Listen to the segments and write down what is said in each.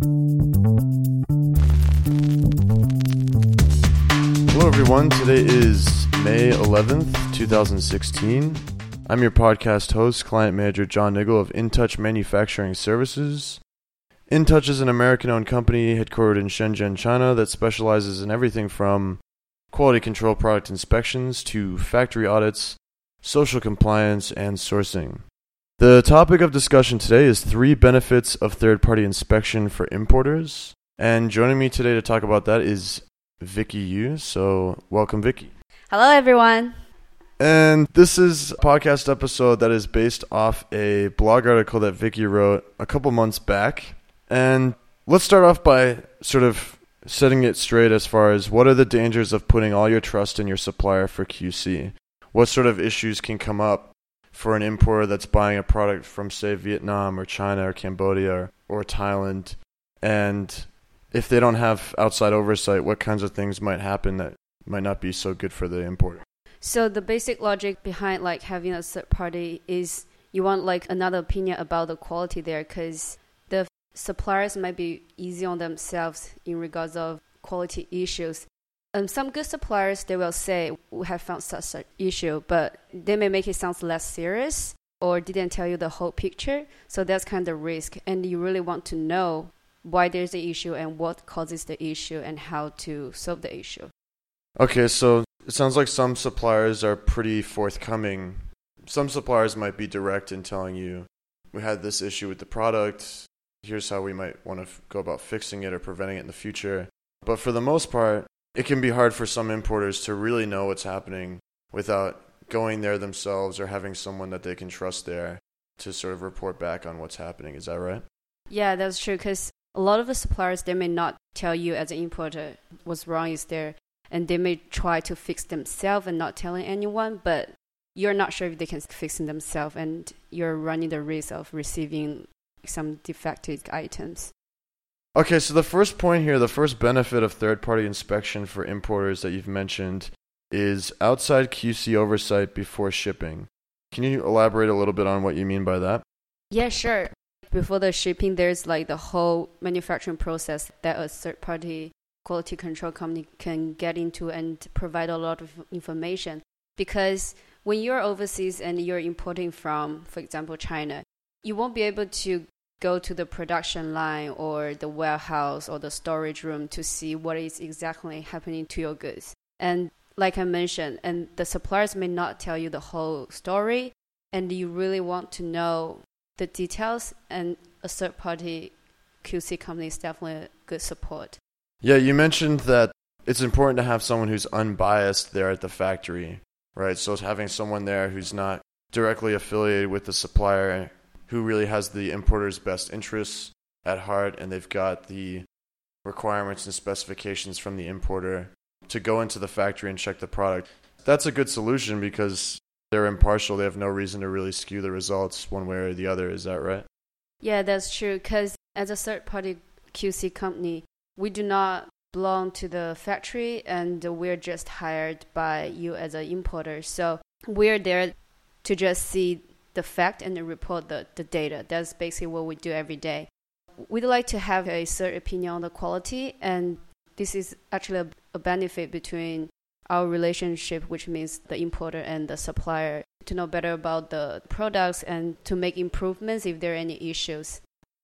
Hello, everyone. Today is May 11th, 2016. I'm your podcast host, client manager John Niggle of InTouch Manufacturing Services. InTouch is an American owned company headquartered in Shenzhen, China that specializes in everything from quality control product inspections to factory audits, social compliance, and sourcing. The topic of discussion today is three benefits of third party inspection for importers. And joining me today to talk about that is Vicky Yu. So, welcome, Vicky. Hello, everyone. And this is a podcast episode that is based off a blog article that Vicky wrote a couple months back. And let's start off by sort of setting it straight as far as what are the dangers of putting all your trust in your supplier for QC? What sort of issues can come up for an importer that's buying a product from, say, Vietnam or China or Cambodia or, or Thailand? And if they don't have outside oversight, what kinds of things might happen that might not be so good for the importer? So the basic logic behind like having a third party is you want like another opinion about the quality there because the suppliers might be easy on themselves in regards of quality issues. Um, some good suppliers they will say we have found such an issue, but they may make it sound less serious or didn't tell you the whole picture. So that's kind of risk, and you really want to know why there's the issue and what causes the issue and how to solve the issue. Okay, so it sounds like some suppliers are pretty forthcoming. Some suppliers might be direct in telling you, we had this issue with the product. Here's how we might want to f- go about fixing it or preventing it in the future. But for the most part, it can be hard for some importers to really know what's happening without going there themselves or having someone that they can trust there to sort of report back on what's happening. Is that right? Yeah, that's true. Because a lot of the suppliers they may not tell you as an importer what's wrong is there, and they may try to fix themselves and not telling anyone. But you're not sure if they can fix themselves, and you're running the risk of receiving some defective items. Okay, so the first point here, the first benefit of third party inspection for importers that you've mentioned is outside QC oversight before shipping. Can you elaborate a little bit on what you mean by that? Yeah, sure. Before the shipping, there's like the whole manufacturing process that a third party quality control company can get into and provide a lot of information. Because when you're overseas and you're importing from, for example, China, you won't be able to go to the production line or the warehouse or the storage room to see what is exactly happening to your goods. And like I mentioned, and the suppliers may not tell you the whole story, and you really want to know the details, and a third party QC company is definitely a good support. Yeah, you mentioned that it's important to have someone who's unbiased there at the factory, right? So having someone there who's not directly affiliated with the supplier who really has the importer's best interests at heart and they've got the requirements and specifications from the importer to go into the factory and check the product. That's a good solution because they're impartial. They have no reason to really skew the results one way or the other. Is that right? Yeah, that's true. Because as a third party QC company, we do not belong to the factory and we're just hired by you as an importer. So we're there to just see the fact and report the, the data. That's basically what we do every day. We'd like to have a third opinion on the quality, and this is actually a, a benefit between our relationship, which means the importer and the supplier, to know better about the products and to make improvements if there are any issues.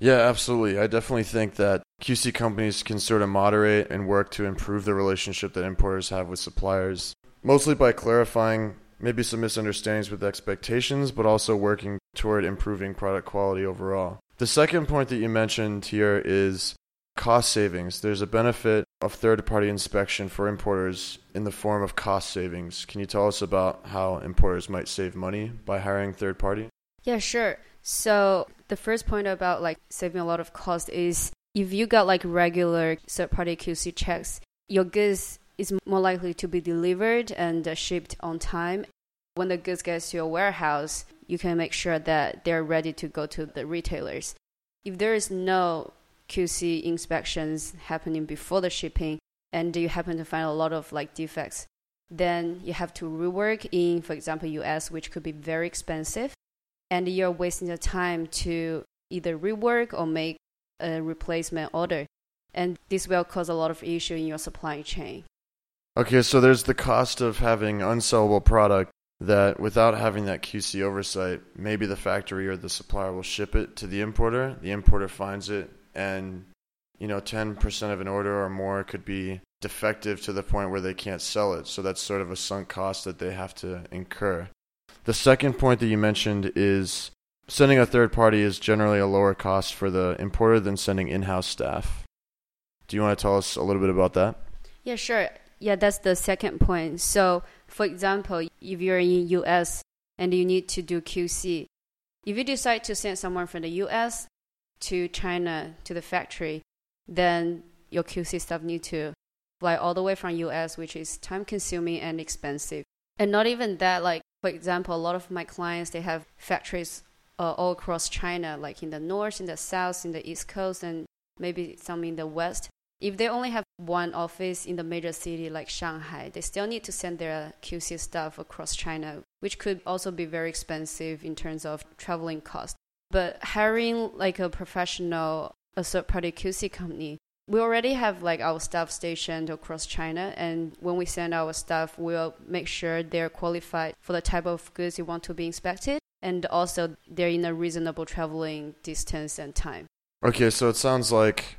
Yeah, absolutely. I definitely think that QC companies can sort of moderate and work to improve the relationship that importers have with suppliers, mostly by clarifying maybe some misunderstandings with expectations, but also working toward improving product quality overall. The second point that you mentioned here is cost savings. There's a benefit of third party inspection for importers in the form of cost savings. Can you tell us about how importers might save money by hiring third party? Yeah, sure. So, the first point about like saving a lot of cost is if you got like regular third party QC checks, your goods is more likely to be delivered and uh, shipped on time. When the goods gets to your warehouse, you can make sure that they're ready to go to the retailers. If there is no QC inspections happening before the shipping and you happen to find a lot of like defects, then you have to rework in, for example, US, which could be very expensive, and you're wasting the time to either rework or make a replacement order. And this will cause a lot of issue in your supply chain. Okay, so there's the cost of having unsellable product that without having that QC oversight, maybe the factory or the supplier will ship it to the importer. The importer finds it, and you know, 10% of an order or more could be defective to the point where they can't sell it. So that's sort of a sunk cost that they have to incur. The second point that you mentioned is sending a third party is generally a lower cost for the importer than sending in house staff. Do you want to tell us a little bit about that? Yeah, sure. Yeah, that's the second point. So, for example, if you're in US and you need to do QC, if you decide to send someone from the US to China to the factory, then your QC staff need to fly all the way from US, which is time consuming and expensive. And not even that, like for example, a lot of my clients they have factories uh, all across China, like in the north, in the south, in the east coast, and maybe some in the west. If they only have one office in the major city like Shanghai, they still need to send their QC staff across China, which could also be very expensive in terms of traveling cost. But hiring like a professional, a third party QC company, we already have like our staff stationed across China, and when we send our staff, we'll make sure they're qualified for the type of goods you want to be inspected, and also they're in a reasonable traveling distance and time. Okay, so it sounds like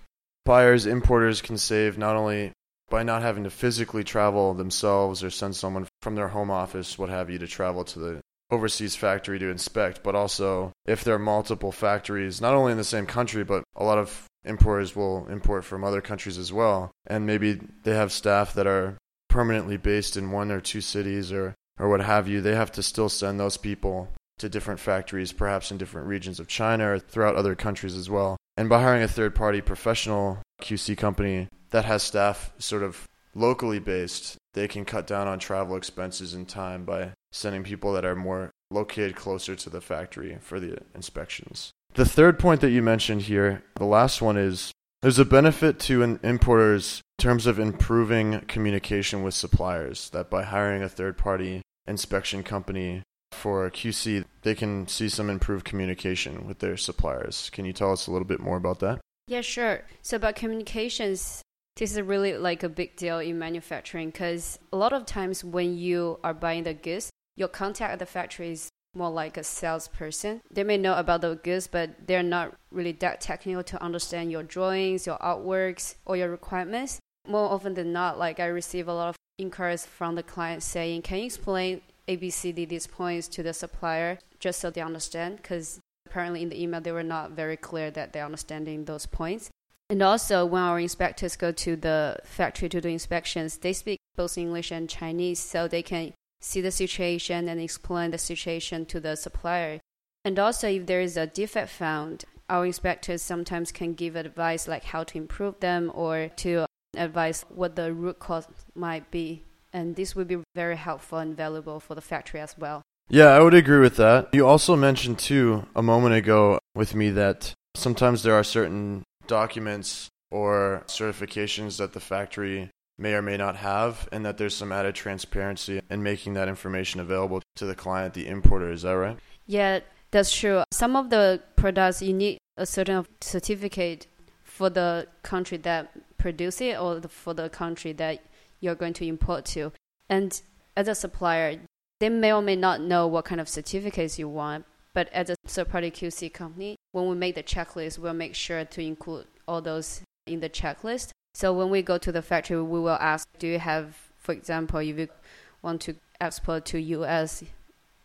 buyers, importers can save not only by not having to physically travel themselves or send someone from their home office, what have you, to travel to the overseas factory to inspect, but also if there are multiple factories, not only in the same country, but a lot of importers will import from other countries as well. And maybe they have staff that are permanently based in one or two cities or, or what have you. They have to still send those people to different factories, perhaps in different regions of China or throughout other countries as well. And by hiring a third party professional QC company that has staff sort of locally based, they can cut down on travel expenses and time by sending people that are more located closer to the factory for the inspections. The third point that you mentioned here, the last one is there's a benefit to an importers in terms of improving communication with suppliers, that by hiring a third party inspection company for QC, they can see some improved communication with their suppliers. Can you tell us a little bit more about that? Yeah, sure. So about communications, this is really like a big deal in manufacturing because a lot of times when you are buying the goods, your contact at the factory is more like a salesperson. They may know about the goods, but they're not really that technical to understand your drawings, your artworks, or your requirements. More often than not, like I receive a lot of inquiries from the client saying, "Can you explain ABCD these points to the supplier just so they understand because apparently in the email they were not very clear that they're understanding those points. And also when our inspectors go to the factory to do inspections, they speak both English and Chinese so they can see the situation and explain the situation to the supplier. And also if there is a defect found, our inspectors sometimes can give advice like how to improve them or to advise what the root cause might be and this would be very helpful and valuable for the factory as well. Yeah, I would agree with that. You also mentioned too a moment ago with me that sometimes there are certain documents or certifications that the factory may or may not have, and that there's some added transparency in making that information available to the client, the importer. Is that right? Yeah, that's true. Some of the products you need a certain certificate for the country that produce it or for the country that you're going to import to. And as a supplier, they may or may not know what kind of certificates you want. But as a third party QC company, when we make the checklist, we'll make sure to include all those in the checklist. So when we go to the factory, we will ask, do you have, for example, if you want to export to US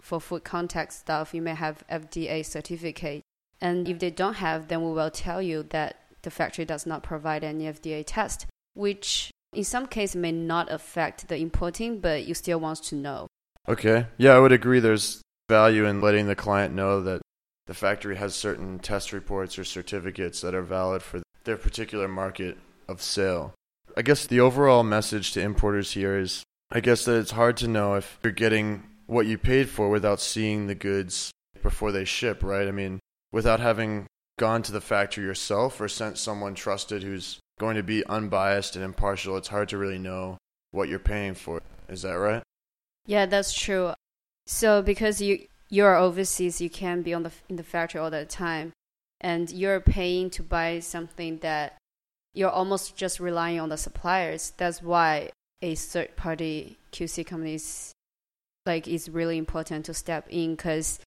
for food contact stuff, you may have FDA certificate. And if they don't have, then we will tell you that the factory does not provide any FDA test, which in some cases may not affect the importing, but you still want to know. Okay. Yeah, I would agree there's value in letting the client know that the factory has certain test reports or certificates that are valid for their particular market of sale. I guess the overall message to importers here is I guess that it's hard to know if you're getting what you paid for without seeing the goods before they ship, right? I mean, without having gone to the factory yourself or sent someone trusted who's going to be unbiased and impartial, it's hard to really know what you're paying for. Is that right? Yeah, that's true. So because you you're overseas, you can't be on the in the factory all the time, and you're paying to buy something that you're almost just relying on the suppliers. That's why a third party QC companies like is really important to step in because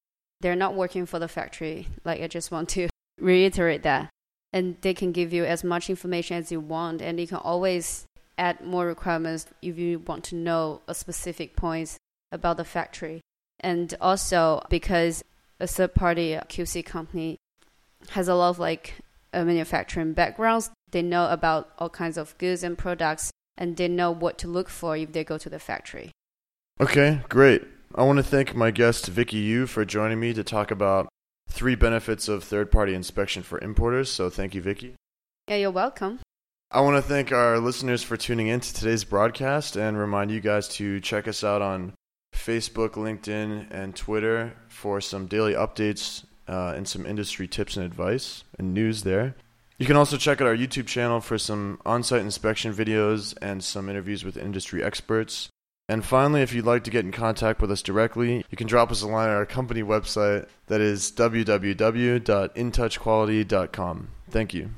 they're not working for the factory. Like I just want to reiterate that. And they can give you as much information as you want and you can always add more requirements if you want to know a specific points about the factory. And also because a third party QC company has a lot of like uh, manufacturing backgrounds, they know about all kinds of goods and products and they know what to look for if they go to the factory. Okay, great. I want to thank my guest Vicky Yu for joining me to talk about three benefits of third-party inspection for importers. So thank you, Vicky. Yeah, you're welcome. I want to thank our listeners for tuning in to today's broadcast and remind you guys to check us out on Facebook, LinkedIn, and Twitter for some daily updates uh, and some industry tips and advice and news there. You can also check out our YouTube channel for some on site inspection videos and some interviews with industry experts. And finally, if you'd like to get in contact with us directly, you can drop us a line at our company website that is www.intouchquality.com. Thank you.